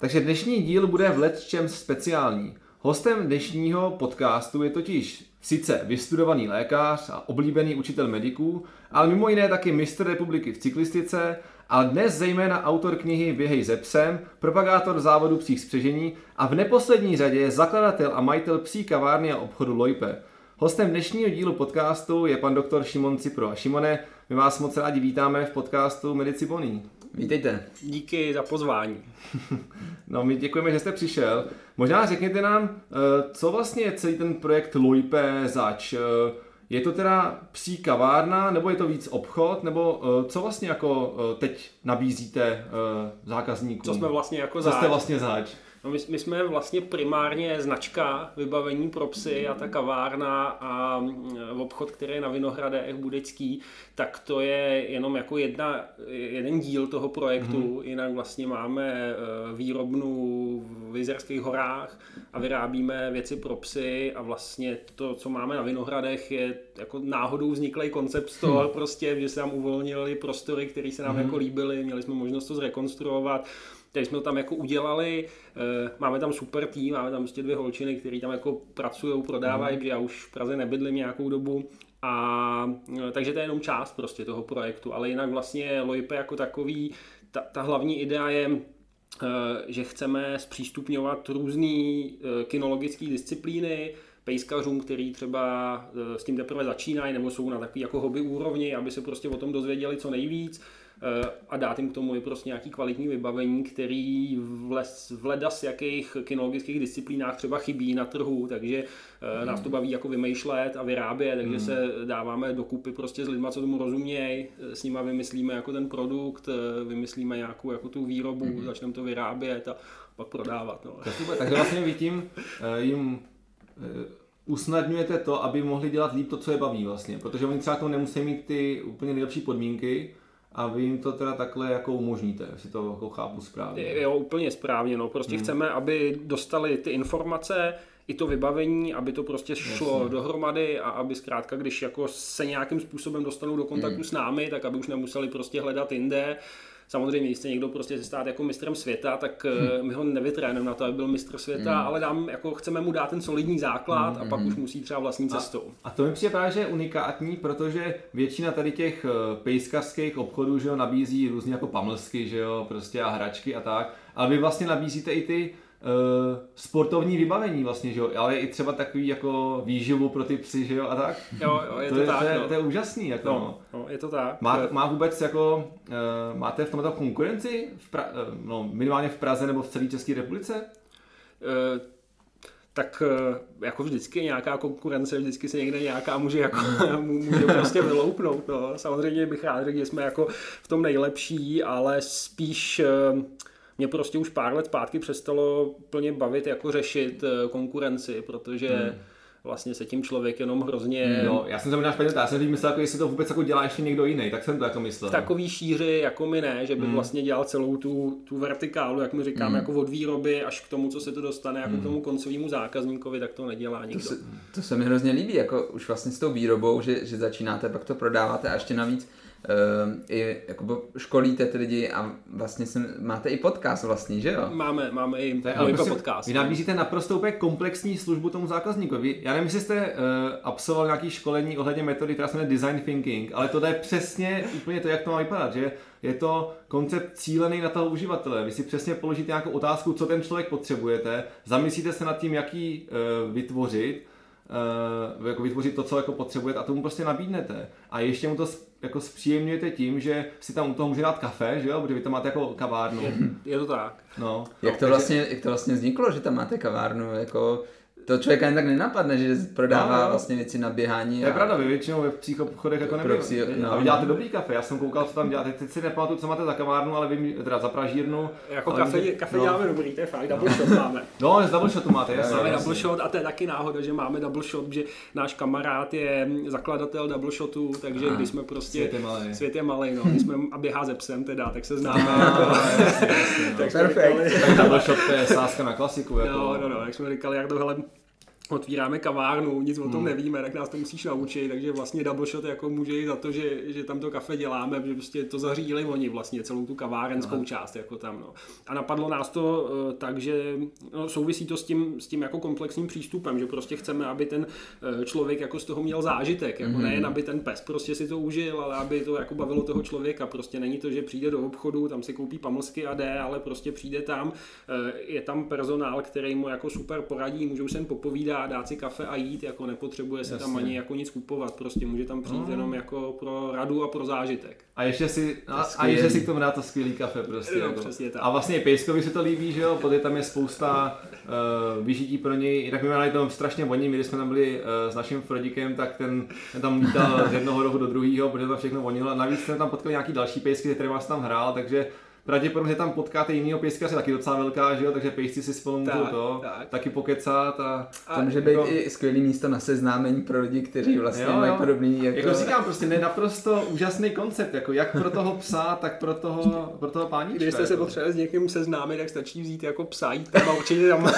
Takže dnešní díl bude v letčem speciální. Hostem dnešního podcastu je totiž sice vystudovaný lékař a oblíbený učitel mediků, ale mimo jiné taky mistr republiky v cyklistice a dnes zejména autor knihy Běhej ze psem, propagátor závodu psích spřežení a v neposlední řadě zakladatel a majitel psí kavárny a obchodu Lojpe. Hostem dnešního dílu podcastu je pan doktor Šimon Cipro. A Šimone, my vás moc rádi vítáme v podcastu Medici Boný. Vítejte. Díky za pozvání. no, my děkujeme, že jste přišel. Možná řekněte nám, eh, co vlastně je celý ten projekt Lojpe zač? Eh, je to teda psí kavárna, nebo je to víc obchod, nebo eh, co vlastně jako teď nabízíte zákazníkům? Co jsme vlastně jako zač? Co jste vlastně zač? No my, my jsme vlastně primárně značka vybavení pro psy a ta kavárna a mm, obchod, který je na Vinohradech Budecký, tak to je jenom jako jedna, jeden díl toho projektu. Mm-hmm. Jinak vlastně máme e, výrobnu v Vizerských horách a vyrábíme věci pro psy a vlastně to, co máme na Vinohradech, je jako náhodou vzniklý koncept store, hmm. prostě, že se nám uvolnili prostory, které se nám mm-hmm. jako líbily, měli jsme možnost to zrekonstruovat který jsme to tam jako udělali. Eh, máme tam super tým, máme tam prostě dvě holčiny, které tam jako pracují, prodávají, mm. já už v Praze nebydlím nějakou dobu. A eh, takže to je jenom část prostě toho projektu, ale jinak vlastně Loipe jako takový, ta, ta hlavní idea je, eh, že chceme zpřístupňovat různé kinologické disciplíny, pejskařům, který třeba s tím teprve začínají nebo jsou na takový jako hobby úrovni, aby se prostě o tom dozvěděli co nejvíc a dát jim k tomu i prostě nějaký kvalitní vybavení, který v, les, v ledas jakých kinologických disciplínách třeba chybí na trhu, takže mm. nás to baví jako vymýšlet a vyrábět, takže mm. se dáváme dokupy prostě s lidmi, co tomu rozumějí, s nimi vymyslíme jako ten produkt, vymyslíme nějakou jako tu výrobu, mm. začneme to vyrábět a pak prodávat. No. Takže vlastně vy tím eh, jim eh, usnadňujete to, aby mohli dělat líp to, co je baví vlastně, protože oni třeba to nemusí mít ty úplně nejlepší podmínky, a vy jim to teda takhle jako umožníte, jestli to jako chápu správně. Jo, úplně správně, no. Prostě hmm. chceme, aby dostali ty informace, i to vybavení, aby to prostě šlo Jasně. dohromady a aby zkrátka, když jako se nějakým způsobem dostanou do kontaktu hmm. s námi, tak aby už nemuseli prostě hledat jinde, Samozřejmě, když se někdo prostě se stát jako mistrem světa, tak hmm. my ho nevytrénujeme na to, aby byl mistr světa, hmm. ale dám, jako chceme mu dát ten solidní základ hmm. a pak už musí třeba vlastní cestou. A, a to mi přijde právě, že je unikátní, protože většina tady těch eh, pejskařských obchodů, že jo, nabízí různě jako pamlsky, že jo, prostě a hračky a tak, ale vy vlastně nabízíte i ty sportovní vybavení vlastně, že jo, ale i třeba takový jako výživu pro ty psy, že jo, a tak. Jo, jo, je to, to je, tak, to, je, no. to je úžasný, jako no, no. je to tak. Má, má vůbec jako, uh, máte v tomto konkurenci, v pra, uh, no, minimálně v Praze nebo v celé České republice? Uh, tak jako vždycky nějaká konkurence, vždycky se někde nějaká může, jako, může prostě vyloupnout. No. Samozřejmě bych rád řekl, že jsme jako v tom nejlepší, ale spíš mě prostě už pár let zpátky přestalo plně bavit jako řešit eh, konkurenci, protože hmm. vlastně se tím člověk jenom hrozně... No, já jsem to možná špatně, já jsem teď myslel, jako jestli to vůbec jako dělá ještě někdo jiný, tak jsem to jako myslel. V takový šíři jako my ne, že by hmm. vlastně dělal celou tu, tu vertikálu, jak my říkáme, hmm. jako od výroby až k tomu, co se to dostane, jako hmm. k tomu koncovému zákazníkovi, tak to nedělá nikdo. To se, to se mi hrozně líbí, jako už vlastně s tou výrobou, že, že začínáte, pak to prodáváte a ještě navíc i jako školíte ty lidi a vlastně jsem, máte i podcast vlastně, že jo? Máme, máme i můj prostě podcast. Vy nabízíte naprosto úplně komplexní službu tomu zákazníkovi. Já nevím, jestli jste uh, absolvoval nějaký školení ohledně metody, která se jmenuje design thinking, ale to je přesně úplně to, jak to má vypadat, že je to koncept cílený na toho uživatele. Vy si přesně položíte nějakou otázku, co ten člověk potřebujete, zamyslíte se nad tím, jaký uh, vytvořit, uh, jako vytvořit to, co jako potřebujete a tomu prostě nabídnete. A ještě mu to jako zpříjemňujete tím, že si tam u toho může dát kafe, že jo, protože vy tam máte jako kavárnu. Je to tak. No. Jak to, vlastně, jak to vlastně vzniklo, že tam máte kavárnu, jako to člověka jen tak nenapadne, že prodává No, no. vlastně věci na běhání. To je pravda, vy většinou ve psích obchodech jako nebyl. psí- no. A vy děláte dobrý kafe, já jsem koukal, co tam děláte. Teď si nepamatuju, co máte za kavárnu, ale vím, teda za pražírnu. Jako kafe, že- kafe no. děláme dobrý, to je fakt, double shot máme. No, z double shotu máte, jasně. Máme double shot a to je taky náhoda, že máme double shot, že náš kamarád je zakladatel double shotu, takže Aha. když jsme prostě... Svět je malej. Svět je malej, no. Když jsme, a běhá ze psem teda, tak se známe. Jasně, jasně, no. tak jsme Perfekt. double shot to je sázka na klasiku. Jako. no, no, no, jak jsme říkali, Jardo, hele, otvíráme kavárnu, nic o Hmm. tom nevíme, tak nás to musíš naučit, takže vlastně double shot jako může jít za to, že, že tam to kafe děláme, že prostě to zařídili oni vlastně, celou tu kavárenskou Aha. část jako tam, no. A napadlo nás to eh, tak, že no, souvisí to s tím, s tím jako komplexním přístupem, že prostě chceme, aby ten eh, člověk jako z toho měl zážitek, jako mm-hmm. nejen aby ten pes prostě si to užil, ale aby to jako bavilo toho člověka, prostě není to, že přijde do obchodu, tam si koupí pamlsky a jde, ale prostě přijde tam, eh, je tam personál, který mu jako super poradí, můžou se jen dát si kafe a jít, jako nepotřebuje se tam Jasně. ani jako nic kupovat, prostě může tam přijít No. jenom jako pro radu a pro zážitek. A ještě si, a, a skvělý. ještě si k tomu dá to skvělý kafe prostě. Jo, jako. přesně tak. A vlastně i Pejskovi se to líbí, že jo, protože tam je spousta uh, vyžití pro něj. Jinak my máme tam strašně voní, my když jsme tam byli uh, s naším Frodikem, tak ten, ten tam lítal z jednoho rohu do druhého, protože to všechno vonilo. A navíc jsme tam potkali nějaký další pejsky, se kterými tam hrál, takže pravděpodobně tam potkáte jinýho pejskaře, taky docela velká, že jo, takže pejsci si spolu můžou Tak, to, tak. taky pokecat a... To může být jako- i skvělý místo na seznámení pro lidi, kteří vlastně Jo, mají jo. podobný jako... Jako říkám, prostě ne naprosto úžasný koncept, jako jak pro toho psa, tak pro toho, pro toho páníčka. Když jste se jako. potřebovali s někým seznámit, tak stačí vzít jako psa, jít tam a určitě tam Jo,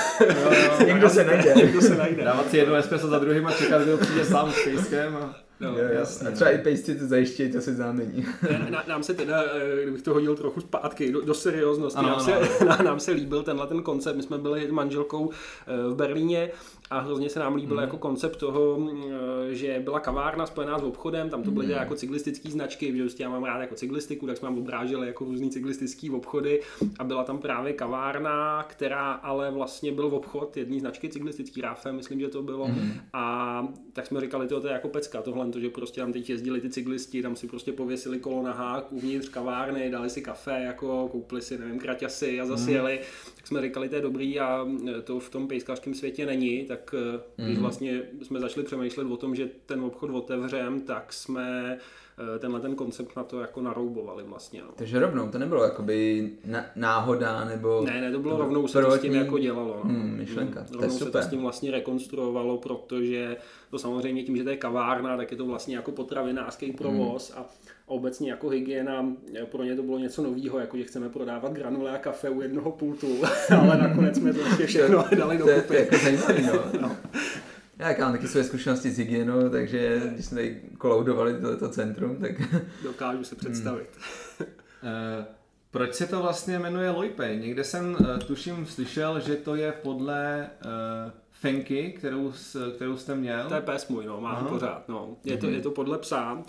jo. Někdo se najde. někdo se najde. Dávat si jedno espresso za druhým a čekat, kdo přijde sám s pejskem. A... No. Jo, jasně. A třeba i pejsci to zajištějí to seznámení. Na, nám se teda, eh, kdybych to hodil trochu zpátky do, do serióznosti, Ano, nám, ano, se, na, nám se líbil tenhle ten koncept. My jsme byli s manželkou eh, v Berlíně a hrozně se nám líbil Mhm. jako koncept toho, eh, že byla kavárna spojená s obchodem, tam to byly Mhm. mm. jako cyklistické značky, že prostě já mám rád jako cyklistiku, tak jsme nám obráželi jako různý cyklistický obchody a byla tam právě kavárna, která ale vlastně byl obchod jedné značky cyklistický Rafe, myslím, že to bylo. Mhm. A tak jsme říkali, to, to je jako pecka, tohle, to, že prostě tam teď jezdili ty cyklisti, tam si prostě pověsili kolo na hák uvnitř kavárny, dali si kafe, jako koupili si, nevím, kraťasy a zase jeli. Tak jsme říkali, to je dobrý a to v tom pejskařském světě není, tak eh, když vlastně jsme začali přemýšlet o tom, že ten obchod otevřem, tak jsme tenhle ten koncept na to jako naroubovali vlastně. No. Takže rovnou, to nebylo jakoby na, náhoda nebo... Ne, ne, to bylo to rovnou se to s tím prvotní- jako dělalo. No. Hmm, myšlenka, to je rovnou se to super. s tím vlastně rekonstruovalo, protože to samozřejmě tím, že to je kavárna, tak je to vlastně jako potravinářský provoz a obecně jako hygiena, pro ně to bylo něco nového, jako že chceme prodávat granule a kafe u jednoho pultu, ale nakonec jsme to ještě všechno dali dokupy. je jako no. Já jak mám taky své zkušenosti s hygienou, takže když jsme tady koloudovali tohleto centrum, tak Dokážu se představit. Eh, Proč se to vlastně jmenuje Loipe? Někde jsem eh, tuším slyšel, že to je podle uh, Fenky, kterou, kterou jste měl. To je pes můj, no, mám pořád, no. Je to, je to podle psa,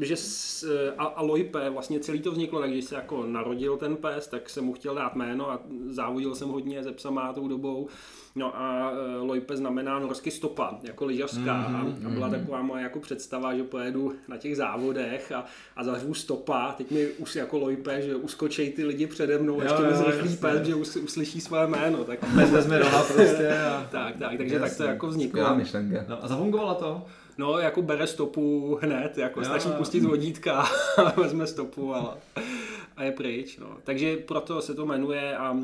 že s, a, a Loipe, vlastně celý to vzniklo, tak když se jako narodil ten pes, tak jsem mu chtěl dát jméno a závodil jsem hodně se psama tou dobou. No a e, Loipe znamená norsky stopa, jako lyžařská. Mm-hmm, a byla taková moje jako představa, že pojedu na těch závodech a, a zařvu stopa. Teď mi už jako Loipe, že uskočej ty lidi přede mnou, Jo, ještě mi zrychlí pes, že us, uslyší své jméno. Tak, Pes vezme roha prostě a... tak, tak, takže tak to Jasně. jako vzniklo. skvělá myšlenka. No a zafungovalo to? No, jako bere stopu hned, jako Jo, stačí jo. pustit z vodítka a vezme stopu a, a je pryč. No. Takže proto se to jmenuje a,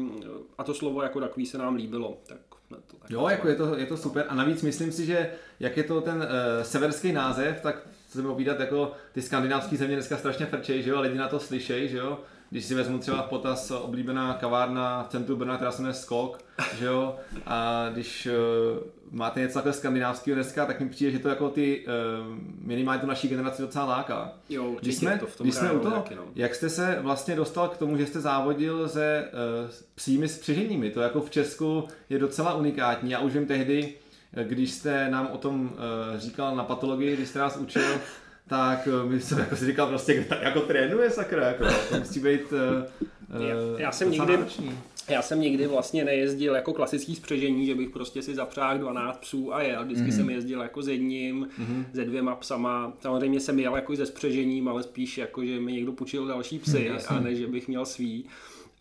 a to slovo jako takový se nám líbilo. Tak to tak Jo, jako je to, je to super a navíc myslím si, že jak je to ten uh, severský název, tak se povídat jako ty skandinávské země dneska strašně frčej, že jo, a lidi na to slyšejí, že jo. Když si vezmu třeba v potaz oblíbená kavárna v centru Brna, která se jmenuje Skok, že jo, a když uh, máte něco takhle skandinávského dneska, tak mi přijde, že to jako ty uh, minimálně tu naší generaci docela láká. Jo, určitě Když jsme, to v tom když jsme u toho, taky, no. jak jste se vlastně dostal k tomu, že jste závodil se uh, psími spřeženími? To jako v Česku je docela unikátní. Já už vím tehdy, eh, když jste nám o tom uh, říkal na patologii, když jste nás učil, tak uh, my jsem jako si říkal prostě, kdo tak jako trénuje sakra, jako, to musí být uh, Já, eh, já jsem nikdy, náročný. já jsem nikdy vlastně nejezdil jako klasický spřežení, že bych prostě si zapřáhl 12 psů a jel. Vždycky mm-hmm. jsem jezdil jako s jedním, mm-hmm. se dvěma psama. Samozřejmě jsem jel jako se spřežením, ale spíš jako, že mi někdo půjčil další psy, Jasně. a ne, že bych měl svý.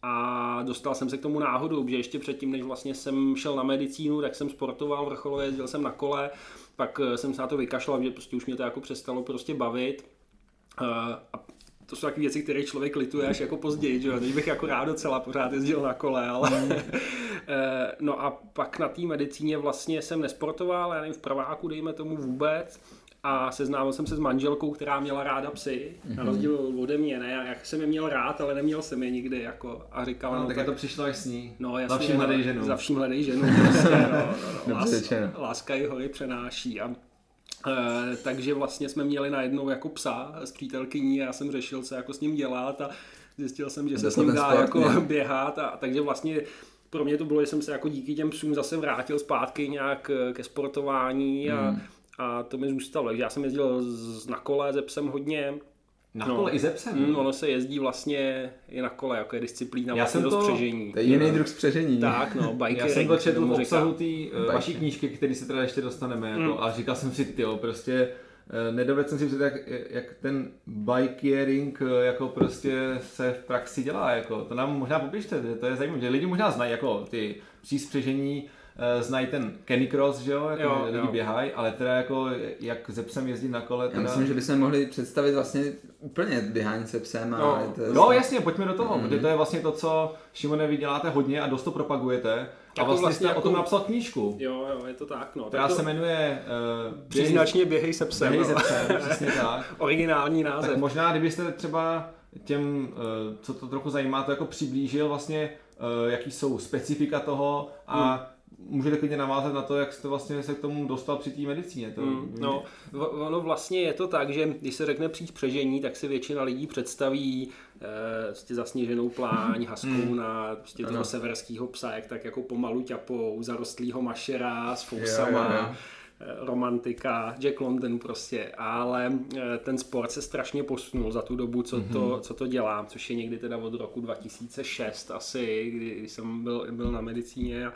A dostal jsem se k tomu náhodou, že ještě předtím, než vlastně jsem šel na medicínu, tak jsem sportoval vrcholově, jezdil jsem na kole, pak eh, jsem se na to vykašlal, že prostě už mě to jako přestalo prostě bavit. Eh, A to jsou takové věci, které člověk lituje až jako později, že jo? Teď bych jako rád docela pořád jezdil na kole, ale... Eh, no a pak na té medicíně vlastně jsem nesportoval, já nevím, v prváku dejme tomu vůbec, a seznámil jsem se s manželkou, která měla ráda psy, na rozdíl ode mě, ne, jak jsem je měl rád, ale neměl jsem je nikdy, jako, a říkala, No, no, tak, tak, to přišlo až s ní. no jasně, Za vším hledej ženu. Za vším hledej ženu, prostě, no, no, no. Řečeno. láska i hory přenáší a Eh, takže vlastně jsme měli najednou jako psa s přítelkyní a já jsem řešil, co jako s ním dělat a zjistil jsem, že se s to ním dá sport, jako ne? běhat a takže vlastně pro mě to bylo, že jsem se jako díky těm psům zase vrátil zpátky nějak eh, ke sportování a, Hmm. A to mi zůstalo. Takže já jsem jezdil z, na kole se psem hodně. Na No. kole i ze psem. Mm, ono se jezdí vlastně i na kole, jako je disciplína Já vlastně jsem do to- spřežení. To je jiný druh spřežení. Tak, no, bikering. Já jsem to četl v obsahu té Bajky. vaší knížky, který se teda ještě dostaneme, jako, Mm. a říkal jsem si, ty prostě uh, nedovedl jsem si představit, jak, jak ten bikeering uh, jako prostě se v praxi dělá, jako, to nám možná popište, to je zajímavé, že lidi možná znají jako ty příspřežení, znají ten Canicross, že jo, jako, Jo, že lidi jo. běhají, ale teda jako jak ze psem jezdit na kole, Já teda... myslím, že bychom mohli představit vlastně úplně běhání se psem. A No. to je No jasně, pojďme do toho, Mhm. protože to je vlastně to, co Šimone vy děláte hodně a dost to propagujete. A Jako vlastně, vlastně jste o tom jako- napsal knížku, Jo, jo, je to tak, no. která tak to se jmenuje uh, příznačně běhej se psem. Běhej no. ze psem, přesně tak. Originální název. Tak možná, kdybyste třeba těm, eh, co to trochu zajímá, to jako přiblížil vlastně, eh, jaký jsou specifika toho a můžete klidně navázat na to, jak jste vlastně se k tomu dostal při té medicíně. To, Mm, no, ono vlastně je to tak, že když se řekne přijít přežení, tak si většina lidí představí prostě zasněženou pláň, haskou na prostě toho severského psa, jak tak jako pomalu ťapou, zarostlýho mašera s Jo, fousama. jo, jo. eh, romantika, Jack London prostě, ale eh, ten sport se strašně posunul za tu dobu, co, to, co to dělá, což je někdy teda od roku 2006 asi, kdy, kdy jsem byl, byl na medicíně a,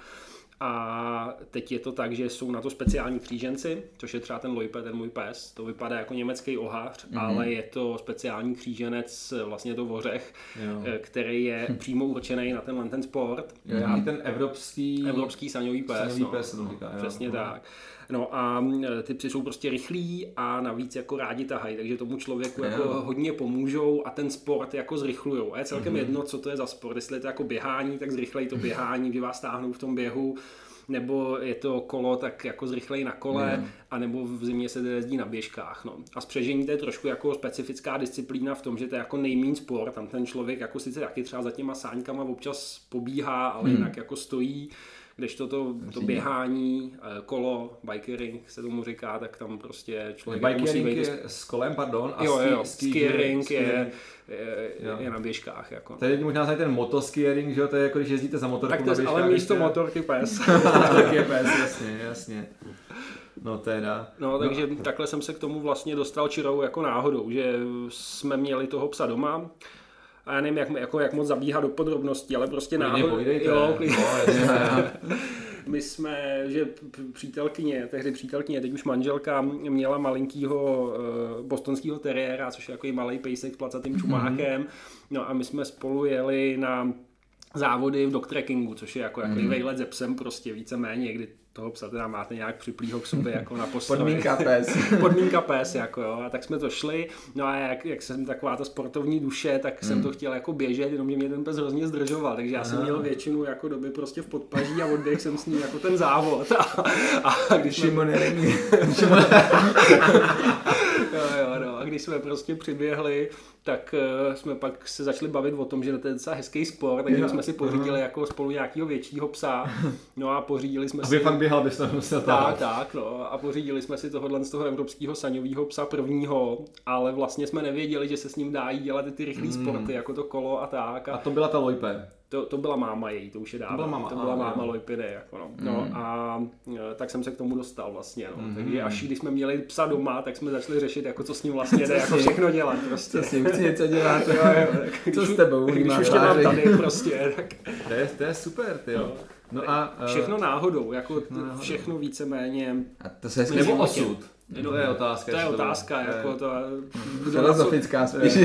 a teď je to tak, že jsou na to speciální kříženci, což je třeba ten Loipe, ten můj pes. To vypadá jako německý ohář, mm-hmm. ale je to speciální kříženec, vlastně to vořech, Jo. eh, který je přímo určený na tenhle ten sport. Jo, nějaký ten evropský... Evropský saňový pes. Saňový no. pes tomu říká, jo. Přesně No. tak. No a e, ty psy jsou prostě rychlí a navíc jako rádi tahají, takže tomu člověku jako hodně pomůžou a ten sport jako zrychlujou. A je celkem Mhm. jedno, co to je za sport. Jestli je to jako běhání, tak zrychlejí to běhání, že vás táhnou v tom běhu, nebo je to kolo, tak jako zrychlejí na kole, Jo. a nebo v zimě se jezdí na běžkách. No. A spřežení to je trošku jako specifická disciplína v tom, že to je jako nejméně sport, tam ten člověk jako sice taky třeba za těma sáňkama občas pobíhá, ale Hmm. jinak jako stojí, kdežto to, to běhání, eh, kolo, bikering se tomu říká, tak tam prostě člověk musí Bikering být... je s kolem, pardon, a Jo, ski- jo, ski- skiering je, skiering. je, Jo. je, na běžkách. Jako. Tady lidi možná znají ten motoskiering, že jo, to je jako když jezdíte za motorkou Tak to na je, běžkách, ale když místo motorky pes. tak je pes, jasně, jasně. No teda. No, takže takhle jsem se k tomu vlastně dostal čirou jako náhodou, že jsme měli toho psa doma a já nevím, jak, jako, jak moc zabíhá do podrobností, ale prostě náhodou. Jo, klidně. My jsme, že přítelkyně, tehdy přítelkyně, teď už manželka, měla malinkýho uh, bostonského teriéra, což je jako malý pejsek s placatým čumákem. No a my jsme spolu jeli na závody v dogtrackingu, což je jako Mhm. mm. vejlet ze psem prostě víceméně, kdy toho psa teda máte nějak připlýho k sobě jako na postoji. Podmínka pes. Podmínka pes, jako jo. A tak jsme to šli. No a jak, jak jsem taková ta sportovní duše, tak jsem to chtěl jako běžet, jenom mě ten pes hrozně zdržoval. Takže já jsem měl většinu jako doby prostě v podpaží a odběh jsem s ním jako ten závod. A, a když jsme, není. jo, jo, no, a když jsme prostě přiběhli, tak uh, jsme pak se začali bavit o tom, že to je docela hezký sport, takže Jo, jsme si pořídili jako spolu nějakého většího psa. No a pořídili jsme Aby si... fakt běhal, byste musel Tak, tak, no. A pořídili jsme si tohohle z toho evropského saňového psa prvního, ale vlastně jsme nevěděli, že se s ním dá dělat ty rychlé sporty, jako to kolo a tak. A A to byla ta Loipe. To, to byla máma její, to už je dávno. byla máma, to byla a, máma. Loipide, jako no. no a e, tak jsem se k tomu dostal vlastně, no. Mhm. Takže až když jsme měli psa doma, tak jsme začali řešit, jako co s ním vlastně jde, jako všechno dělat prostě. Co s ním chci něco dělat? Jo, jo, tak Co když s tebou? Když Máš už tě mám tady prostě, tak To je, to je super, ty jo. No a... eh, všechno náhodou, jako t- náhodou. všechno víceméně. A to se hezky Nebo životě. Osud. To je otázka. To je otázka, to- jako to, kdo na, co, filozofická spíš.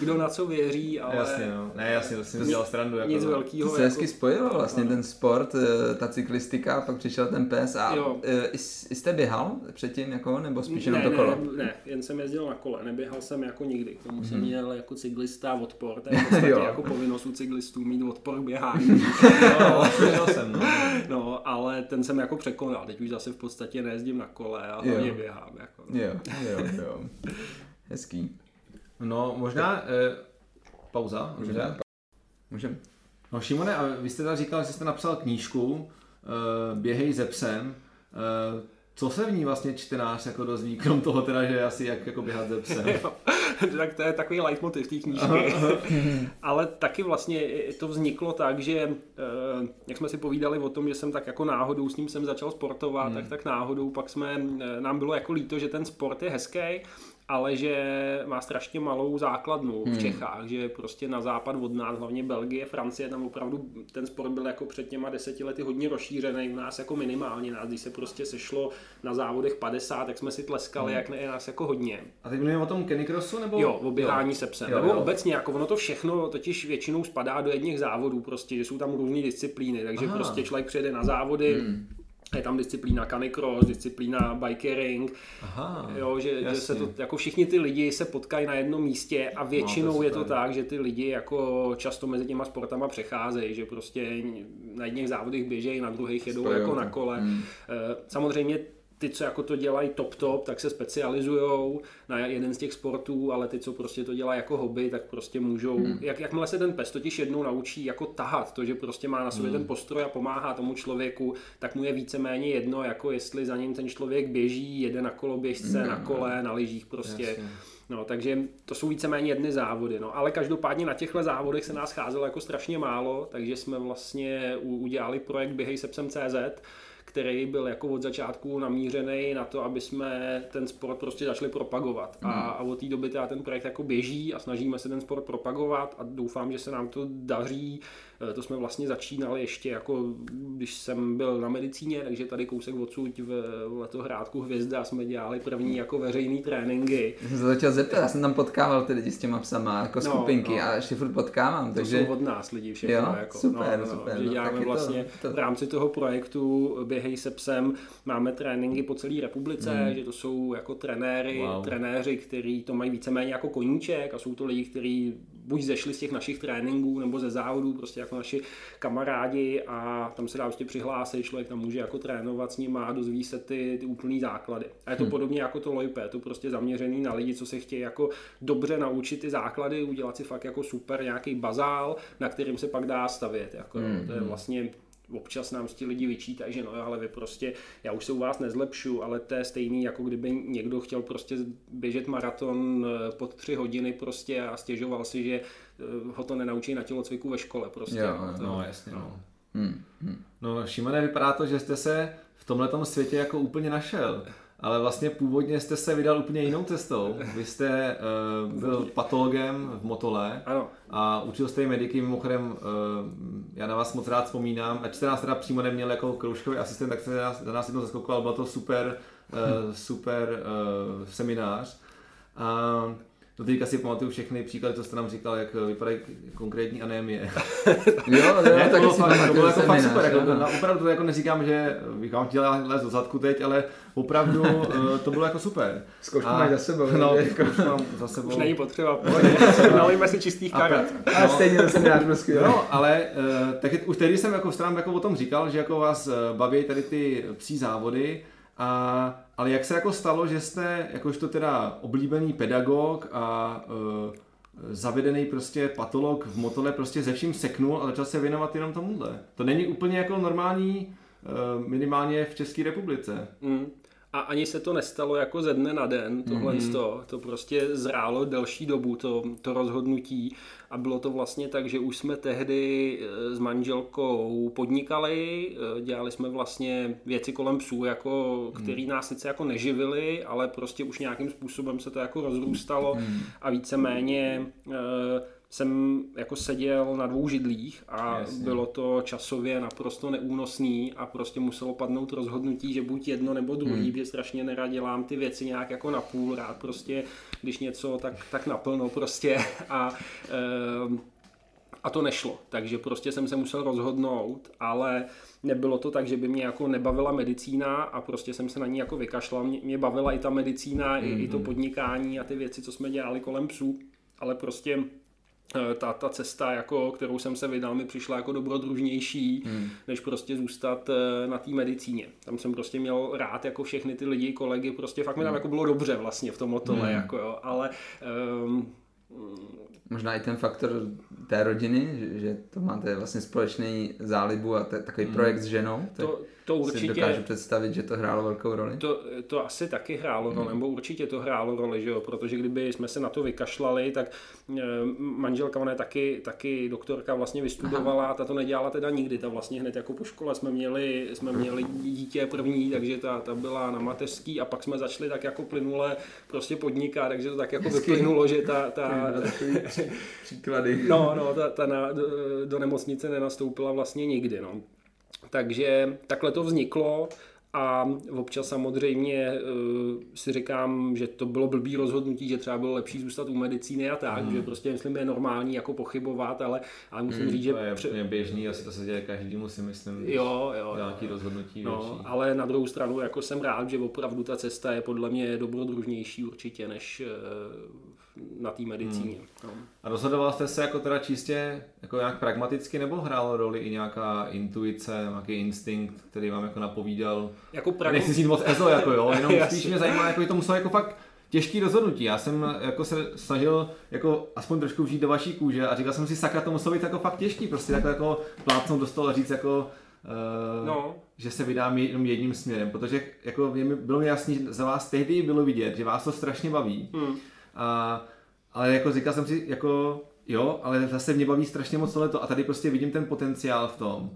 kdo na co věří, ale Jasně, no. Ne, jasně, to jsem dělal strandu. Jako nic no. To velkého. se hezky spojilo vlastně ten sport, eh, ta cyklistika, pak přišel ten pes a Jo. eh, jste běhal předtím jako, nebo spíš jenom ne, to kolo? Ne, ne, jen jsem jezdil na kole, neběhal jsem jako nikdy. K tomu jsem Mhm. měl jako cyklista odpor, to je v podstatě jako povinnost u cyklistů mít odpor k běhání. No, slyšel jsem, no. No, ale ten jsem jako překonal. Teď už zase v podstatě nejezdím na kole a hlavně běhám. Jako. Jo, jo, jo. Hezký. No, možná... Eh, pauza, můžeme? Můžem. No Šimone, a vy jste teda říkal, že jste napsal knížku eh, Běhej ze psem. Eh, co se v ní vlastně čtenář jako dozví, krom toho teda, že asi jak jako běhat ze psem? tak to je takový leitmotiv té knížky. Ale taky vlastně to vzniklo tak, že eh, jak jsme si povídali o tom, že jsem tak jako náhodou s ním jsem začal sportovat, Hmm. tak tak náhodou pak jsme, eh, nám bylo jako líto, že ten sport je hezký, ale že má strašně malou základnu Hmm. v Čechách, že prostě na západ od nás, hlavně Belgie, Francie, tam opravdu ten sport byl jako před těma deseti lety hodně rozšířený, u nás jako minimálně, nás, když se prostě sešlo na závodech 50, tak jsme si tleskali, jak ne, je nás jako hodně. A teď mluvíme o tom Canicrossu, nebo? Jo, o běhání se psem. Jo, Nebo jo. obecně, jako ono to všechno totiž většinou spadá do jedních závodů, prostě, že jsou tam různé disciplíny, takže Aha. prostě člověk přijede na závody, Hmm. Je tam disciplína canicross, disciplína bikering, Aha, jo, že, že se to, jako všichni ty lidi se potkají na jednom místě a většinou No, je to to super. tak, že ty lidi jako často mezi těma sportama přecházejí, že prostě na jedných závodech běžejí, na druhých jedou jako to. na kole. Hmm. Eh, Samozřejmě ty, co jako to dělají top top, tak se specializují na jeden z těch sportů, ale ty, co prostě to dělají jako hobby, tak prostě můžou, hmm. jak, jakmile se ten pes totiž jednou naučí jako tahat, to, že prostě má na sobě Hmm. ten postroj a pomáhá tomu člověku, tak mu je víceméně jedno, jako jestli za ním ten člověk běží, jede na koloběžce, Hmm. na kole, na lyžích prostě. Jasně. No, takže to jsou víceméně jedny závody. No. Ale každopádně na těchto závodech se nás scházelo jako strašně málo, takže jsme vlastně udělali projekt Běhej se psem CZ, který byl jako od začátku namířený na to, aby jsme ten sport prostě začali propagovat. A, a od té doby teda ten projekt jako běží a snažíme se ten sport propagovat a doufám, že se nám to daří. Eh, To jsme vlastně začínali ještě jako, když jsem byl na medicíně, takže tady kousek odsud v letohrádku Hvězda jsme dělali první jako veřejný tréninky. Já jsem se začal zeptat, já jsem tam potkával ty lidi s těma psama, jako No, skupinky no. a ještě furt potkávám, To takže jsou od nás lidi všechno. Jo, jako, super, no, no, super, Že no, děláme je to- vlastně to- v rámci toho projektu Běhej se psem, máme tréninky po celé republice, Hmm. že to jsou jako trenéry, Wow. trenéři, kteří to mají víceméně jako koníček a jsou to lidi, kteří buď zešli z těch našich tréninků nebo ze závodů, prostě jako naši kamarádi a tam se dá prostě přihlásit, člověk tam může jako trénovat s nimi a dozví se ty, ty úplný základy. A je to podobně jako to Loipe, je to prostě zaměřený na lidi, co se chtějí jako dobře naučit ty základy, udělat si fakt jako super nějaký bazál, na kterým se pak dá stavět. Jako, mm, to je vlastně občas nám ti lidi vyčítají, že no jo, ale vy prostě, já už se u vás nezlepšu, ale to je stejný, jako kdyby někdo chtěl prostě běžet maraton eh, pod tři hodiny prostě a stěžoval si, že eh, ho to nenaučí na tělocviku ve škole prostě. Jo, jo. to, No, jasně, no. Hmm, hmm. No, Šimone, vypadá to, že jste se v tomhletom světě jako úplně našel. Ale vlastně původně jste se vydal úplně jinou cestou. Vy jste uh, byl patologem v Motole Ano, a učil jste i mediky, mimochodem uh, já na vás moc rád vzpomínám, ať jste nás teda přímo neměl jako kroužkový asistent, tak jste nás, za nás jednou zaskokoval, byl to super, uh, super uh, seminář. A do teďka si pamatuju všechny příklady, co jste nám říkal, jak vypadají konkrétní anémie. Jo, jo, Ne, to bylo, si fakt, to bylo jako fakt super, jako, na, opravdu to jako neříkám, že bych vám chtěl lézt do zadku teď, ale opravdu eh, to bylo jako super. Zkoušku máš za sebou, No, zkoušku mám za sebou. už není potřeba, nalejme si čistých A karet. Ale stejně seminář byl skvělý. No, ale uh, tak už tehdy jsem jako stranám jako o tom říkal, že jako vás baví tady ty psí závody, a, ale jak se jako stalo, že jste jakožto teda oblíbený pedagog a uh, zavedený prostě patolog v motole prostě ze vším seknul a začal se věnovat jenom tomuhle. To není úplně jako normální, uh, minimálně v České republice. Mm. A ani se to nestalo jako ze dne na den, tohle mm-hmm. to, to prostě zrálo delší dobu, to, to rozhodnutí. A bylo to vlastně tak, že už jsme tehdy eh, s manželkou podnikali, eh, dělali jsme vlastně věci kolem psů, jako, hmm. který nás sice jako neživili, ale prostě už nějakým způsobem se to jako rozrůstalo hmm. a víceméně eh, jsem jako seděl na dvou židlích a Jasně. bylo to časově naprosto neúnosný a prostě muselo padnout rozhodnutí, že buď jedno nebo druhý, hmm. že strašně nerad dělám ty věci nějak jako na půl, rád prostě, když něco, tak, tak naplno prostě a e, a to nešlo, takže prostě jsem se musel rozhodnout, ale nebylo to tak, že by mě jako nebavila medicína a prostě jsem se na ní jako vykašlal. Mě, mě bavila i ta medicína, mm-hmm. i, i to hmm. podnikání a ty věci, co jsme dělali kolem psů, ale prostě ta, ta cesta, jako, kterou jsem se vydal, mi přišla jako dobrodružnější, hmm. než prostě zůstat eh, na té medicíně. Tam jsem prostě měl rád jako všechny ty lidi, kolegy, prostě fakt mi tam hmm. jako bylo dobře vlastně v tom motole, hmm. jako jo, ale um, Možná i ten faktor té rodiny, že, že to máte vlastně společný zálibu a t- takový hmm. projekt s ženou. To, to určitě. Si dokážu představit, že to hrálo velkou roli. To, to asi taky hrálo roli, hmm. nebo určitě to hrálo roli, že jo? protože kdyby jsme se na to vykašlali, tak e, manželka, ona je taky, taky doktorka vlastně vystudovala, Aha. ta to nedělala teda nikdy, ta vlastně hned jako po škole jsme měli, jsme měli dítě první, takže ta, ta byla na mateřský a pak jsme začali tak jako plynule prostě podnikat, takže to tak jako Hezky. vyplynulo, že ta, ta příklady. No, no, ta, ta na, do, do nemocnice nenastoupila vlastně nikdy, no. Takže takhle to vzniklo a občas samozřejmě uh, si říkám, že to bylo blbý rozhodnutí, že třeba bylo lepší zůstat u medicíny a tak, mm. že prostě myslím, je normální jako pochybovat, ale, ale musím mm, říct, že... To je pře- běžný, asi to se děje každému si myslím, jo, jo, nějaký rozhodnutí no, větší. ale na druhou stranu jako jsem rád, že opravdu ta cesta je podle mě dobrodružnější určitě, než uh, na té medicíně. Hmm. No. A rozhodoval jste se jako teda čistě jako nějak pragmaticky nebo hrálo roli i nějaká intuice, nějaký instinkt, který vám jako napovídal? Jako pragma... Nechci říct moc ezo, jako jo, jenom spíš mě zajímá, jako to muselo jako fakt těžký rozhodnutí. Já jsem jako se snažil jako aspoň trošku vžít do vaší kůže a říkal jsem si, sakra, to muselo být jako fakt těžký, prostě takhle jako plácnout do stolu a říct jako Uh, no. že se vydám jenom jedním směrem, protože jako bylo mi jasný, že za vás tehdy bylo vidět, že vás to strašně baví. Hmm. A, ale jako říkal jsem si, jako jo, ale zase mě baví strašně moc tohleto a tady prostě vidím ten potenciál v tom.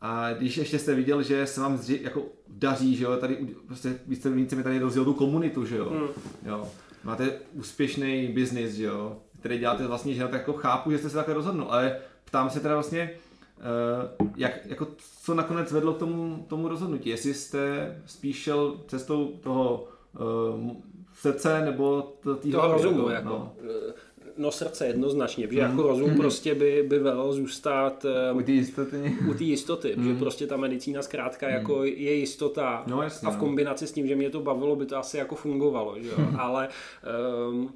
A když ještě jste viděl, že se vám zři, jako daří, že jo, tady prostě více více mi tady rozjel tu komunitu, že jo. Mm. jo. Máte úspěšný biznis, že jo, který děláte vlastně, že tak jako chápu, že jste se takhle rozhodnul, ale ptám se teda vlastně, uh, jak, jako, co nakonec vedlo k tomu, tomu rozhodnutí, jestli jste spíš šel cestou toho uh, srdce nebo to, toho rozumu. Jako, no. no srdce jednoznačně, že mm. jako rozum mm. prostě by, by velel zůstat u té jistoty, u té jistoty mm. že prostě ta medicína zkrátka mm. jako je jistota no, jasně, a v no. kombinaci s tím, že mě to bavilo, by to asi jako fungovalo, že jo? ale um,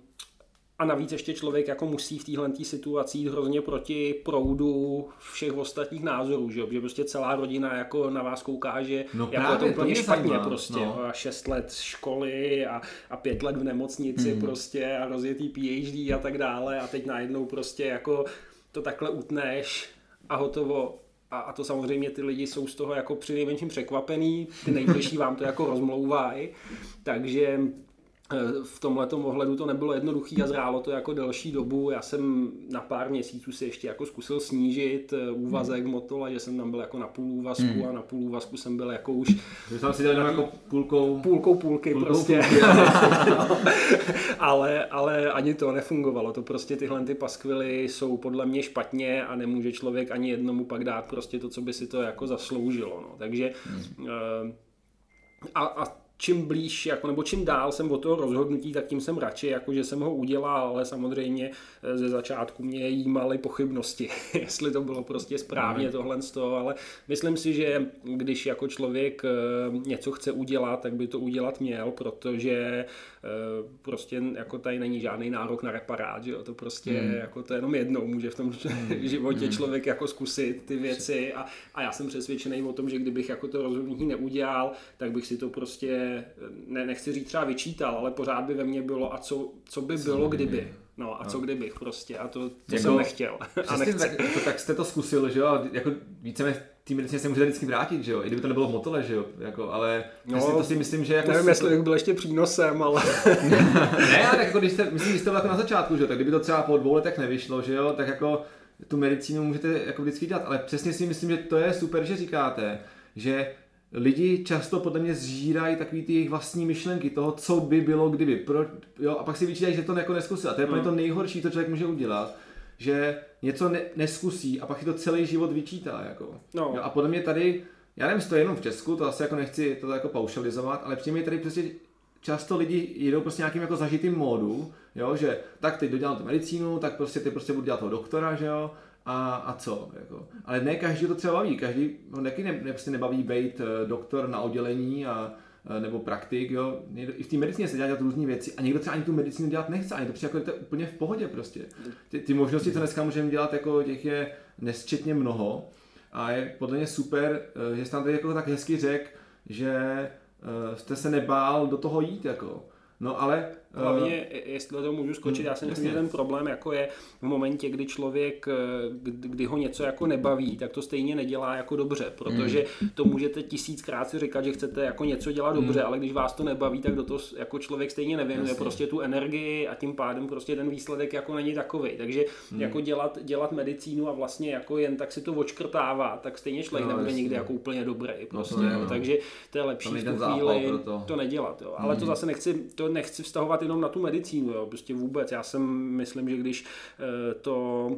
a navíc ještě člověk jako musí v téhle situaci jít hrozně proti proudu všech ostatních názorů, že, že prostě celá rodina jako na vás kouká, že no jako právě, je to úplně to špatně zajímá. prostě. No. A šest let školy a, a pět let v nemocnici hmm. prostě a rozjetý PhD a tak dále a teď najednou prostě jako to takhle utneš a hotovo. A, a to samozřejmě ty lidi jsou z toho jako při nejmenším překvapený, ty nejbližší vám to jako rozmlouvají, takže v tomhle ohledu to nebylo jednoduché a zrálo to jako delší dobu. Já jsem na pár měsíců si ještě jako zkusil snížit eh, úvazek hmm. motola, že jsem tam byl jako na půl úvazku hmm. a na půl úvazku jsem byl jako už... Že jsem si dělal jako půlkou... Půlkou půlky půlkou prostě. Půlky, ale, ale ani to nefungovalo. To prostě tyhle ty paskvily jsou podle mě špatně a nemůže člověk ani jednomu pak dát prostě to, co by si to jako zasloužilo. No. Takže hmm. Eh, a, a čím blíž, jako, nebo čím dál jsem od toho rozhodnutí, tak tím jsem radši, jako, že jsem ho udělal, ale samozřejmě eh, ze začátku mě jímaly pochybnosti, jestli to bylo prostě správně tohle z toho, ale myslím si, že když jako člověk eh, něco chce udělat, tak by to udělat měl, protože eh, prostě jako tady není žádný nárok na reparát, že jo? to prostě hmm. jako to jenom jednou může v tom hmm. životě hmm. člověk jako zkusit ty věci a, a já jsem přesvědčený o tom, že kdybych jako to rozhodnutí neudělal, tak bych si to prostě ne, nechci říct třeba vyčítal, ale pořád by ve mně bylo a co, co by co bylo kdyby. No a no. co kdybych prostě a to, to jako, jsem nechtěl. A nechci. tak, jako, tak jste to zkusil, že jo, jako více té medicíně se může vždycky vrátit, že jo, i kdyby to nebylo v motole, že jo, jako, ale No, no, to si myslím, že jako... Nevím, jestli bych byl ještě přínosem, ale... ne, ale tak jako když jste, myslím, že jste byl jako na začátku, že jo, tak kdyby to třeba po dvou letech nevyšlo, že jo, tak jako tu medicínu můžete jako vždycky dělat, ale přesně si myslím, že to je super, že říkáte, že lidi často podle mě zžírají takový ty jejich vlastní myšlenky toho, co by bylo kdyby. Pro, jo, a pak si vyčítají, že to jako neskusil. A to je mm. to nejhorší, co člověk může udělat, že něco ne, neskusí a pak si to celý život vyčítá. Jako. No. Jo, a podle mě tady, já nevím, to je jenom v Česku, to asi jako nechci to jako paušalizovat, ale přijde tady prostě často lidi jedou prostě nějakým jako zažitým módu, jo, že tak teď dodělám tu medicínu, tak prostě ty prostě budu dělat toho doktora, že jo, a, a co. Jako. Ale ne každý to třeba baví, každý ho ne, ne, prostě nebaví být uh, doktor na oddělení a uh, nebo praktik, jo. I v té medicíně se dělat různé věci a někdo třeba ani tu medicínu dělat nechce, ani to přijde jako to úplně v pohodě prostě. Ty, ty možnosti, co dneska můžeme dělat, jako těch je nesčetně mnoho a je podle mě super, uh, že jste tady jako tak hezky řekl, že jste se nebál do toho jít, jako. No ale... Hlavně, jestli to můžu skočit, hmm, já si myslím, že ten problém jako je v momentě, kdy člověk, kdy ho něco jako nebaví, tak to stejně nedělá jako dobře, protože hmm. to můžete tisíckrát si říkat, že chcete jako něco dělat dobře, hmm. ale když vás to nebaví, tak do toho jako člověk stejně nevěnuje Jasně. prostě tu energii a tím pádem prostě ten výsledek jako není takový. Takže jako dělat, dělat medicínu a vlastně jako jen tak si to očkrtává, tak stejně člověk no, nebude nikdy jako úplně dobrý. Prostě, no to je, takže to je lepší to v tu chvíli to. to nedělat. Jo. Ale to zase nechci, to nechci vztahovat jenom na tu medicínu, jo, prostě vůbec. Já jsem myslím, že když eh, to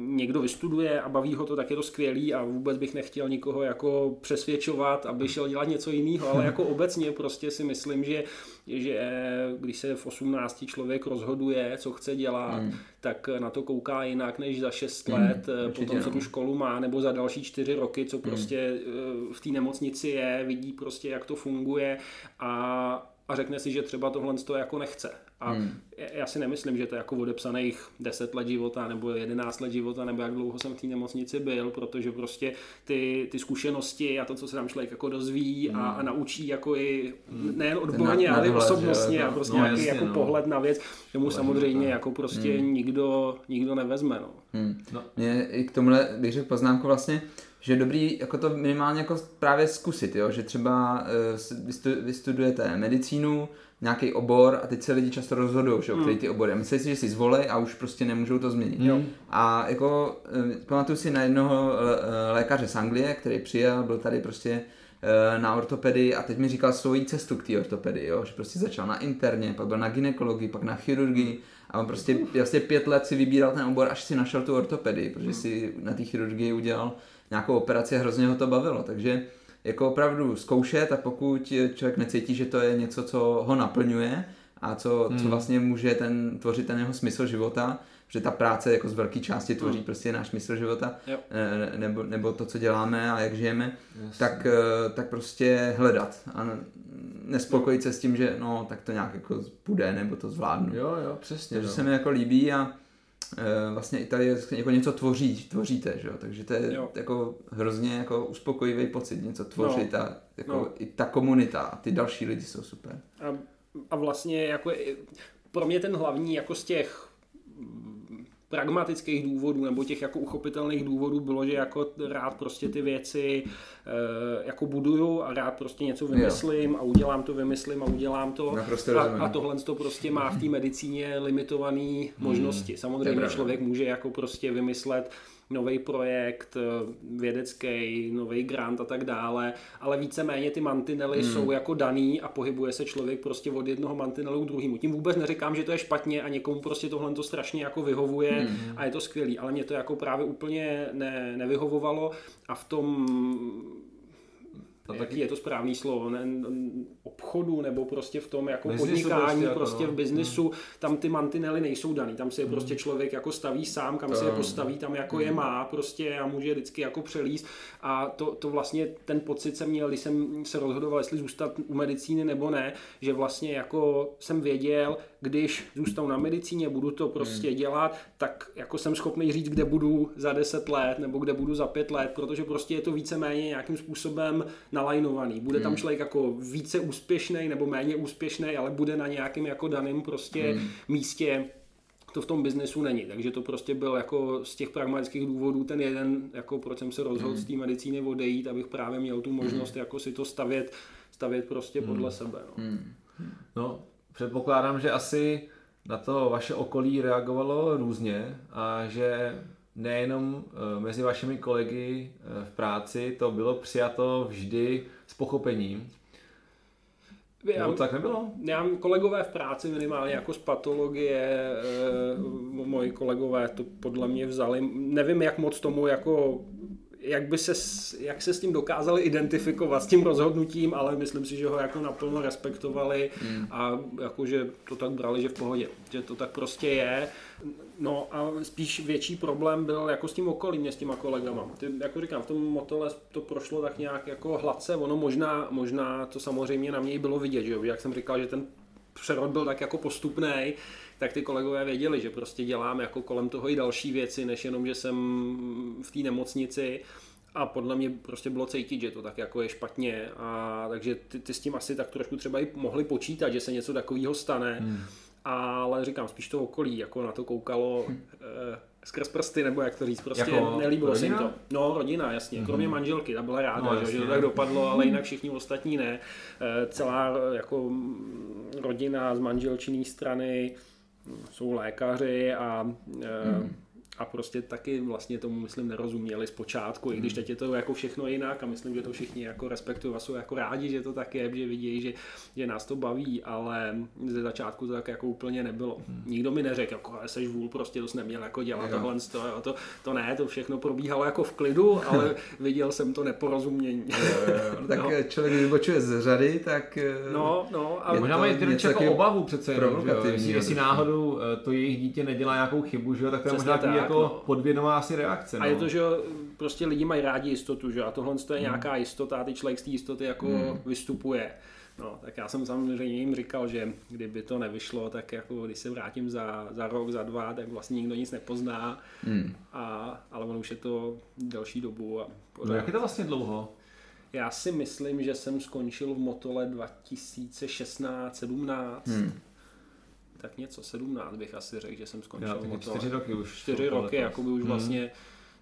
někdo vystuduje a baví ho to, tak je to skvělý a vůbec bych nechtěl nikoho jako přesvědčovat, aby šel dělat něco jiného, ale jako obecně prostě si myslím, že, že když se v 18 člověk rozhoduje, co chce dělat, mm. tak na to kouká jinak než za 6 mm, let, eh, potom co tu školu má, nebo za další 4 roky, co prostě mm. v té nemocnici je, vidí prostě, jak to funguje a a řekne si, že třeba tohle to jako nechce. A hmm. já si nemyslím, že to je jako odepsaných 10 let života nebo 11 let života, nebo jak dlouho jsem v té nemocnici byl, protože prostě ty, ty zkušenosti a to, co se tam člověk jako dozví hmm. a, a naučí jako i hmm. nejen odborně, ale i osobnostně a prostě no, nějaký jasně, jako no. pohled na věc, tomu samozřejmě jako prostě hmm. nikdo, nikdo nevezme. No. Hmm. No. Mě i k tomuhle bych řekl poznámku vlastně, že je dobrý jako to minimálně jako právě zkusit, jo? že třeba uh, vystudujete medicínu, nějaký obor a teď se lidi často rozhodují, že, mm. který ty obory. A myslí si, že si zvolej a už prostě nemůžou to změnit. Mm. A jako uh, pamatuju si na jednoho uh, lékaře z Anglie, který přijel, byl tady prostě na ortopedii a teď mi říkal svoji cestu k té ortopedii, jo? že prostě začal na interně, pak byl na ginekologii, pak na chirurgii a on prostě vlastně pět let si vybíral ten obor, až si našel tu ortopedii, protože si na té chirurgii udělal nějakou operaci a hrozně ho to bavilo, takže jako opravdu zkoušet a pokud člověk necítí, že to je něco, co ho naplňuje a co, hmm. co vlastně může ten, tvořit ten jeho smysl života, že ta práce jako z velké části tvoří hmm. prostě náš smysl života, nebo, nebo to, co děláme a jak žijeme, tak, eh, tak prostě hledat a nespokojit se s tím, že no, tak to nějak jako půjde, nebo to zvládnu. Jo, jo, přesně. Takže no. se mi jako líbí a Eh, vlastně i tady jako něco tvoří, tvoříte, že jo? takže to je jo. jako hrozně jako uspokojivý pocit, něco tvořit no. a jako no. i ta komunita a ty další lidi jsou super. A, a vlastně jako pro mě ten hlavní jako z těch pragmatických důvodů nebo těch jako uchopitelných důvodů bylo, že jako rád prostě ty věci e, jako buduju a rád prostě něco vymyslím jo. a udělám to, vymyslím a udělám to. A, a tohle to prostě má v té medicíně limitované hmm. možnosti. Samozřejmě člověk může jako prostě vymyslet nový projekt, eh, vědecký, nový grant a tak dále, ale víceméně ty mantinely hmm. jsou jako daný a pohybuje se člověk prostě od jednoho mantinelu k druhému. Tím vůbec neříkám, že to je špatně a někomu prostě tohle to strašně jako vyhovuje hmm. a je to skvělý, ale mě to jako právě úplně ne, nevyhovovalo a v tom to jaký je to správný slovo, ne, obchodu nebo prostě v tom jako Biznisu podnikání, prostě, prostě jako, v no. biznisu, hmm. tam ty mantinely nejsou daný, tam si je hmm. prostě člověk jako staví sám, kam to, si je postaví, tam jako hmm. je má prostě a může vždycky jako přelíst a to, to vlastně ten pocit jsem měl, když jsem se rozhodoval, jestli zůstat u medicíny nebo ne, že vlastně jako jsem věděl, když zůstanu na medicíně, budu to prostě hmm. dělat, tak jako jsem schopný říct, kde budu za 10 let nebo kde budu za 5 let, protože prostě je to víceméně nějakým způsobem nalajnovaný. Bude tam hmm. člověk jako více úspěšný nebo méně úspěšný, ale bude na nějakém jako daném prostě hmm. místě to v tom biznesu není. Takže to prostě byl jako z těch pragmatických důvodů ten jeden, jako proč jsem se rozhodl mm. z té medicíny odejít, abych právě měl tu možnost mm. jako si to stavět, stavět prostě mm. podle sebe. No. Mm. no, předpokládám, že asi na to vaše okolí reagovalo různě a že nejenom eh, mezi vašimi kolegy eh, v práci to bylo přijato vždy s pochopením. Já, tak nebylo? Já mám kolegové v práci minimálně jako z patologie, e, moji kolegové to podle mě vzali, nevím jak moc tomu jako jak by se, jak se s tím dokázali identifikovat s tím rozhodnutím, ale myslím si, že ho jako naplno respektovali hmm. a jakože to tak brali, že v pohodě, že to tak prostě je. No a spíš větší problém byl jako s tím okolím, s těma kolegama. Ty, jako říkám, v tom motole to prošlo tak nějak jako hladce, ono možná, možná to samozřejmě na mě bylo vidět, že jak jsem říkal, že ten přerod byl tak jako postupný, tak ty kolegové věděli, že prostě dělám jako kolem toho i další věci, než jenom, že jsem v té nemocnici a podle mě prostě bylo cítit, že to tak jako je špatně a takže ty, ty s tím asi tak trošku třeba i mohli počítat, že se něco takového stane. Hmm. Ale říkám, spíš to okolí, jako na to koukalo hmm. eh, skrz prsty, nebo jak to říct, prostě jako nelíbilo se jim to. No, rodina, jasně, hmm. kromě manželky, ta byla ráda, no, že, že to tak dopadlo, ale jinak všichni ostatní ne. Eh, celá jako rodina z manželčinné strany jsou lékaři a eh, hmm a prostě taky vlastně tomu, myslím, nerozuměli zpočátku, i když hmm. teď je to jako všechno jinak a myslím, že to všichni jako respektují a jsou jako rádi, že to tak je, že vidí, že, že nás to baví, ale ze začátku to tak jako úplně nebylo. Hmm. Nikdo mi neřekl, jako seš vůl, prostě to jsi neměl jako dělat jo. tohle, to, to, to, ne, to všechno probíhalo jako v klidu, ale viděl jsem to neporozumění. Jo, jo, no, tak no. člověk vybočuje z řady, tak no, no, a možná mají ty jako obavu přece jenom, jestli, jestli náhodou eh, to jejich dítě nedělá nějakou chybu, že tak to je možná jako no. podvědomá asi reakce. No. A je no. to, že prostě lidi mají rádi jistotu, že a tohle je hmm. nějaká jistota a ty člověk z té jistoty jako hmm. vystupuje. No, tak já jsem samozřejmě jim říkal, že kdyby to nevyšlo, tak jako když se vrátím za, za rok, za dva, tak vlastně nikdo nic nepozná. Hmm. A, ale ono už je to delší dobu. A No jak je to vlastně dlouho? Já si myslím, že jsem skončil v Motole 2016-17. Hmm tak něco, 17 bych asi řekl, že jsem skončil Já, motor. Čtyři roky už. Čtyři roky, jako by už hmm. vlastně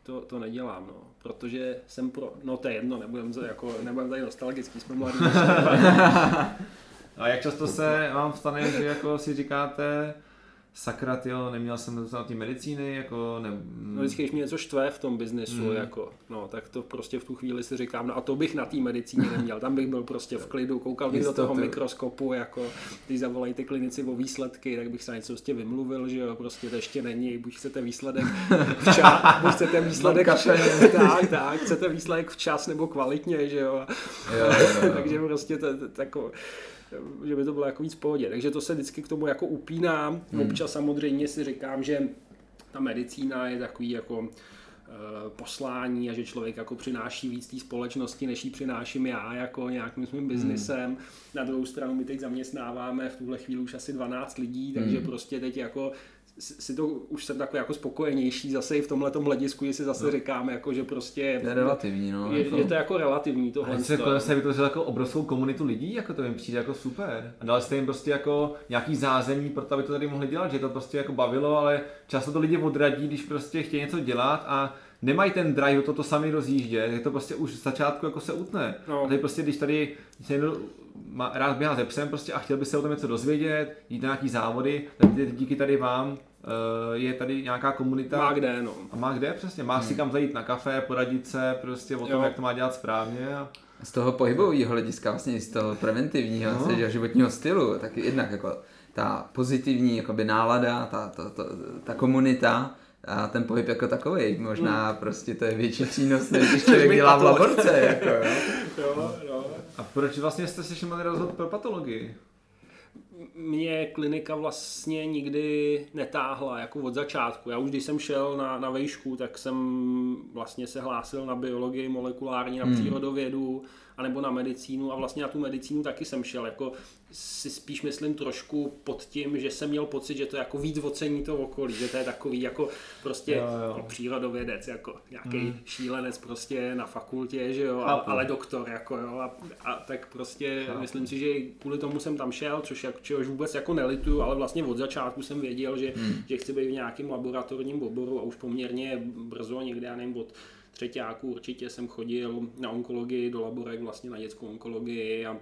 to, to nedělám, no. Protože jsem pro, no to je jedno, nebudem, jako, nebudem tady nostalgický, jsme mladí. A jak často se vám stane, že jako si říkáte, sakra, jo, neměl jsem to na té medicíny, jako ne... No vždycky, když mě něco štve v tom biznesu, mm. jako, no, tak to prostě v tu chvíli si říkám, no a to bych na té medicíně neměl, tam bych byl prostě v klidu, koukal bych do toho mikroskopu, jako, když zavolají ty klinici o výsledky, tak bych se něco prostě vymluvil, že jo, prostě to ještě není, buď chcete výsledek včas, buď chcete výsledek včas, tak, tak, chcete výsledek včas nebo kvalitně, že jo, jo, jo, jo. takže prostě to, to, to, že by to bylo jako víc v pohodě. Takže to se vždycky k tomu jako upínám. Hmm. Občas samozřejmě si říkám, že ta medicína je takový jako eh, poslání a že člověk jako přináší víc té společnosti, než ji přináším já jako nějakým svým biznisem. Hmm. Na druhou stranu my teď zaměstnáváme v tuhle chvíli už asi 12 lidí, takže hmm. prostě teď jako si to už jsem takový jako spokojenější zase i v tomhle hledisku, že si zase no. říkáme, jako, že prostě je relativní, no, je, jako... je to jako relativní tohle. A se, jako, se vytvořil jako obrovskou komunitu lidí, jako to jim přijde jako super. A dali jste jim prostě jako nějaký zázemí pro to, aby to tady mohli dělat, že to prostě jako bavilo, ale často to lidi odradí, když prostě chtějí něco dělat a nemají ten drive to, to sami rozjíždět, je to prostě už z začátku jako se utne. No. A tady prostě, když tady se někdo má, rád běhá ze psem prostě a chtěl by se o tom něco dozvědět, jít na nějaký závody, tak díky tady vám eh, je tady nějaká komunita. Má kde, no. A má kde, přesně. Má hmm. si kam zajít na kafe, poradit se prostě o tom, jo. jak to má dělat správně. A... Z toho pohybového hlediska, vlastně z toho preventivního, no. vlastně, životního stylu, tak jednak jako ta pozitivní jakoby nálada, ta, ta, ta, ta komunita, a ten pohyb jako takový. Možná hmm. prostě to je větší přínos, než když člověk dělá v laborce. Jako, jo. jo, jo. A proč vlastně jste se měli rozhodnout pro patologii? Mě klinika vlastně nikdy netáhla jako od začátku. Já už když jsem šel na, na vejšku, tak jsem vlastně se hlásil na biologii molekulární, na hmm. přírodovědu, anebo na medicínu a vlastně na tu medicínu taky jsem šel, jako si spíš myslím trošku pod tím, že jsem měl pocit, že to jako víc ocení to okolí, že to je takový jako prostě jo, jo. No, přírodovědec, jako nějaký hmm. šílenec prostě na fakultě, že jo, a, ale doktor, jako jo, a, a tak prostě Chápu. myslím si, že kvůli tomu jsem tam šel, což což, jak, čehož vůbec jako nelituju, ale vlastně od začátku jsem věděl, že, hmm. že chci být v nějakém laboratorním oboru a už poměrně brzo, někde, já nevím, od třetíáku určitě jsem chodil na onkologii do laborek, vlastně na dětskou onkologii a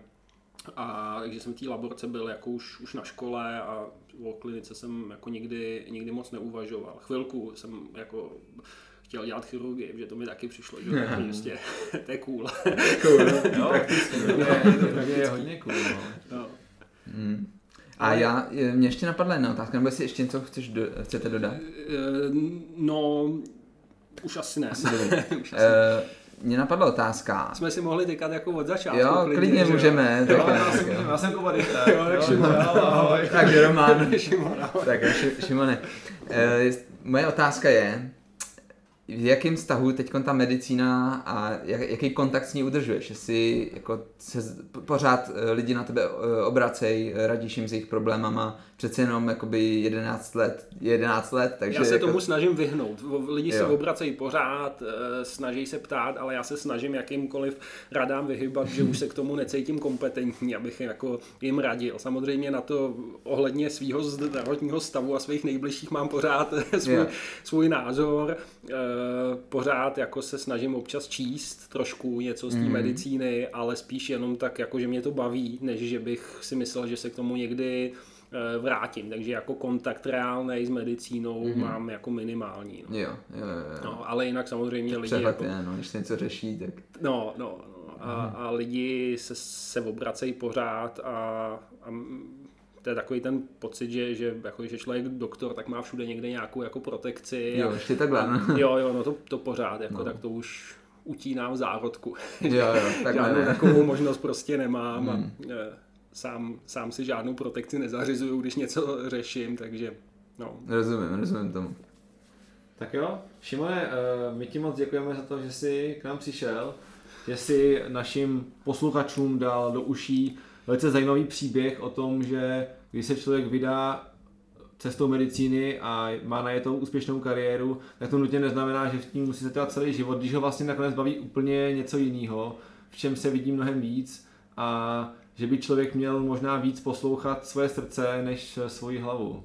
a takže jsem v té laborce byl jako už, už na škole a o klinice jsem jako nikdy, nikdy moc neuvažoval. Chvilku jsem jako chtěl dělat chirurgii, že to mi taky přišlo, že to, prostě, to je cool. cool, no, prakticky, je, je hodně cool. No. No. Hmm. A já, mě ještě napadla jedna otázka, nebo jestli ještě něco chceš do, chcete dodat? Eh, no, už asi ne. Asi už asi. Mě napadla otázka. Jsme si mohli tykat jako od začátku. Jo, klidně, klidně můžeme. Jo, já, jsem, já jsem Kuba Jo, tak Šimon, ahoj. Takže Roman. Tak Šimone, uh, moje otázka je, v jakém vztahu teď ta medicína a jaký kontakt s ní udržuješ? Jestli jako se pořád eh, lidi na tebe eh, obracej, radíš jim s jejich problémama, přece jenom jakoby 11 let, 11 let, takže... Já se jako... tomu snažím vyhnout. Lidi jo. se obracejí pořád, eh, snaží se ptát, ale já se snažím jakýmkoliv radám vyhybat, že už se k tomu necítím kompetentní, abych jako jim radil. Samozřejmě na to ohledně svého zdravotního stavu a svých nejbližších mám pořád svůj, svůj názor pořád jako se snažím občas číst trošku něco z té mm. medicíny, ale spíš jenom tak, jako že mě to baví, než že bych si myslel, že se k tomu někdy eh, vrátím. Takže jako kontakt reálný s medicínou mm-hmm. mám jako minimální. No. Jo, jo, jo. No, ale jinak samozřejmě to lidi... Jako... Je, no, když se něco řeší, tak... No, no, no. A, mm. a lidi se, se obracejí pořád a, a to je takový ten pocit, že, že, jako, že člověk doktor, tak má všude někde nějakou jako protekci. Jo, ještě takhle. No. Jo, jo, no to, to pořád, jako, no. tak to už utínám zárodku. Jo, jo, takhle Žádnou takovou možnost prostě nemám hmm. a e, sám, sám si žádnou protekci nezařizuju, když něco řeším, takže no. Rozumím, rozumím tomu. Tak jo, Šimone, e, my ti moc děkujeme za to, že jsi k nám přišel, že jsi našim posluchačům dal do uší velice zajímavý příběh o tom, že když se člověk vydá cestou medicíny a má na tou úspěšnou kariéru, tak to nutně neznamená, že v tím musí se celý život, když ho vlastně nakonec baví úplně něco jiného, v čem se vidí mnohem víc a že by člověk měl možná víc poslouchat svoje srdce než svoji hlavu.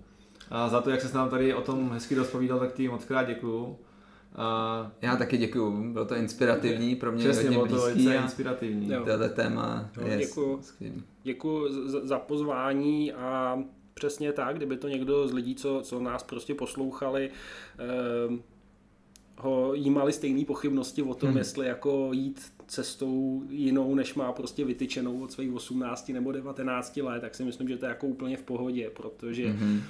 A za to, jak se nám tady o tom hezky rozpovídal, tak ti moc krát děkuju. A já taky děkuju, bylo to inspirativní, pro mě Přesně, hodně blízký. To inspirativní. Tohle téma je děkuju, děkuju za, za pozvání a přesně tak, kdyby to někdo z lidí, co, co nás prostě poslouchali, eh, ho jímali stejné pochybnosti o tom, hmm. jestli jako jít cestou jinou, než má prostě vytyčenou od svých 18 nebo 19 let, tak si myslím, že to je jako úplně v pohodě, protože hmm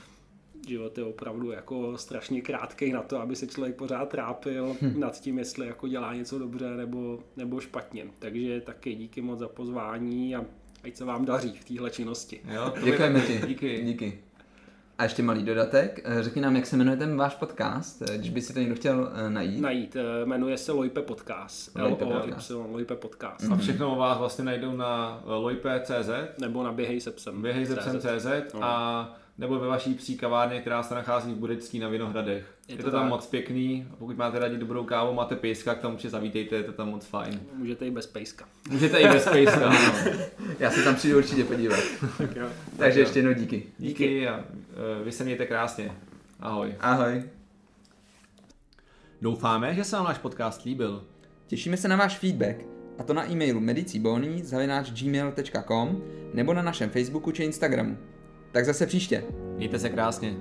život je opravdu jako strašně krátký na to, aby se člověk pořád trápil hm. nad tím, jestli jako dělá něco dobře nebo, nebo špatně. Takže taky díky moc za pozvání a ať se vám daří v téhle činnosti. Jo, děkujeme ti. Díky. díky. A ještě malý dodatek. Eh, řekni nám, jak se jmenuje ten váš podcast, eh, když by si to někdo chtěl eh, najít. Najít. Jmenuje se Loipe Podcast. Loipe Podcast. Loipe Podcast. Mm-hmm. A všechno o vás vlastně najdou na loipe.cz nebo na běhej se psem. Běhej se psem CZ no. a nebo ve vaší psí kavárně, která se nachází v Budecký na Vinohradech. Je to, je to tam tak. moc pěkný a pokud máte rádi dobrou kávu, máte pejska, k tomu určitě zavítejte, je to tam moc fajn. Můžete i bez pejska. Můžete i bez pejska, no. Já se tam přijdu určitě podívat. tak jo. Takže ještě jednou díky. Díky a uh, vy se mějte krásně. Ahoj. Ahoj. Doufáme, že se vám náš podcast líbil. Těšíme se na váš feedback, a to na e-mailu medicibony.gmail.com nebo na našem Facebooku či Instagramu. Tak zase příště. Mějte se krásně.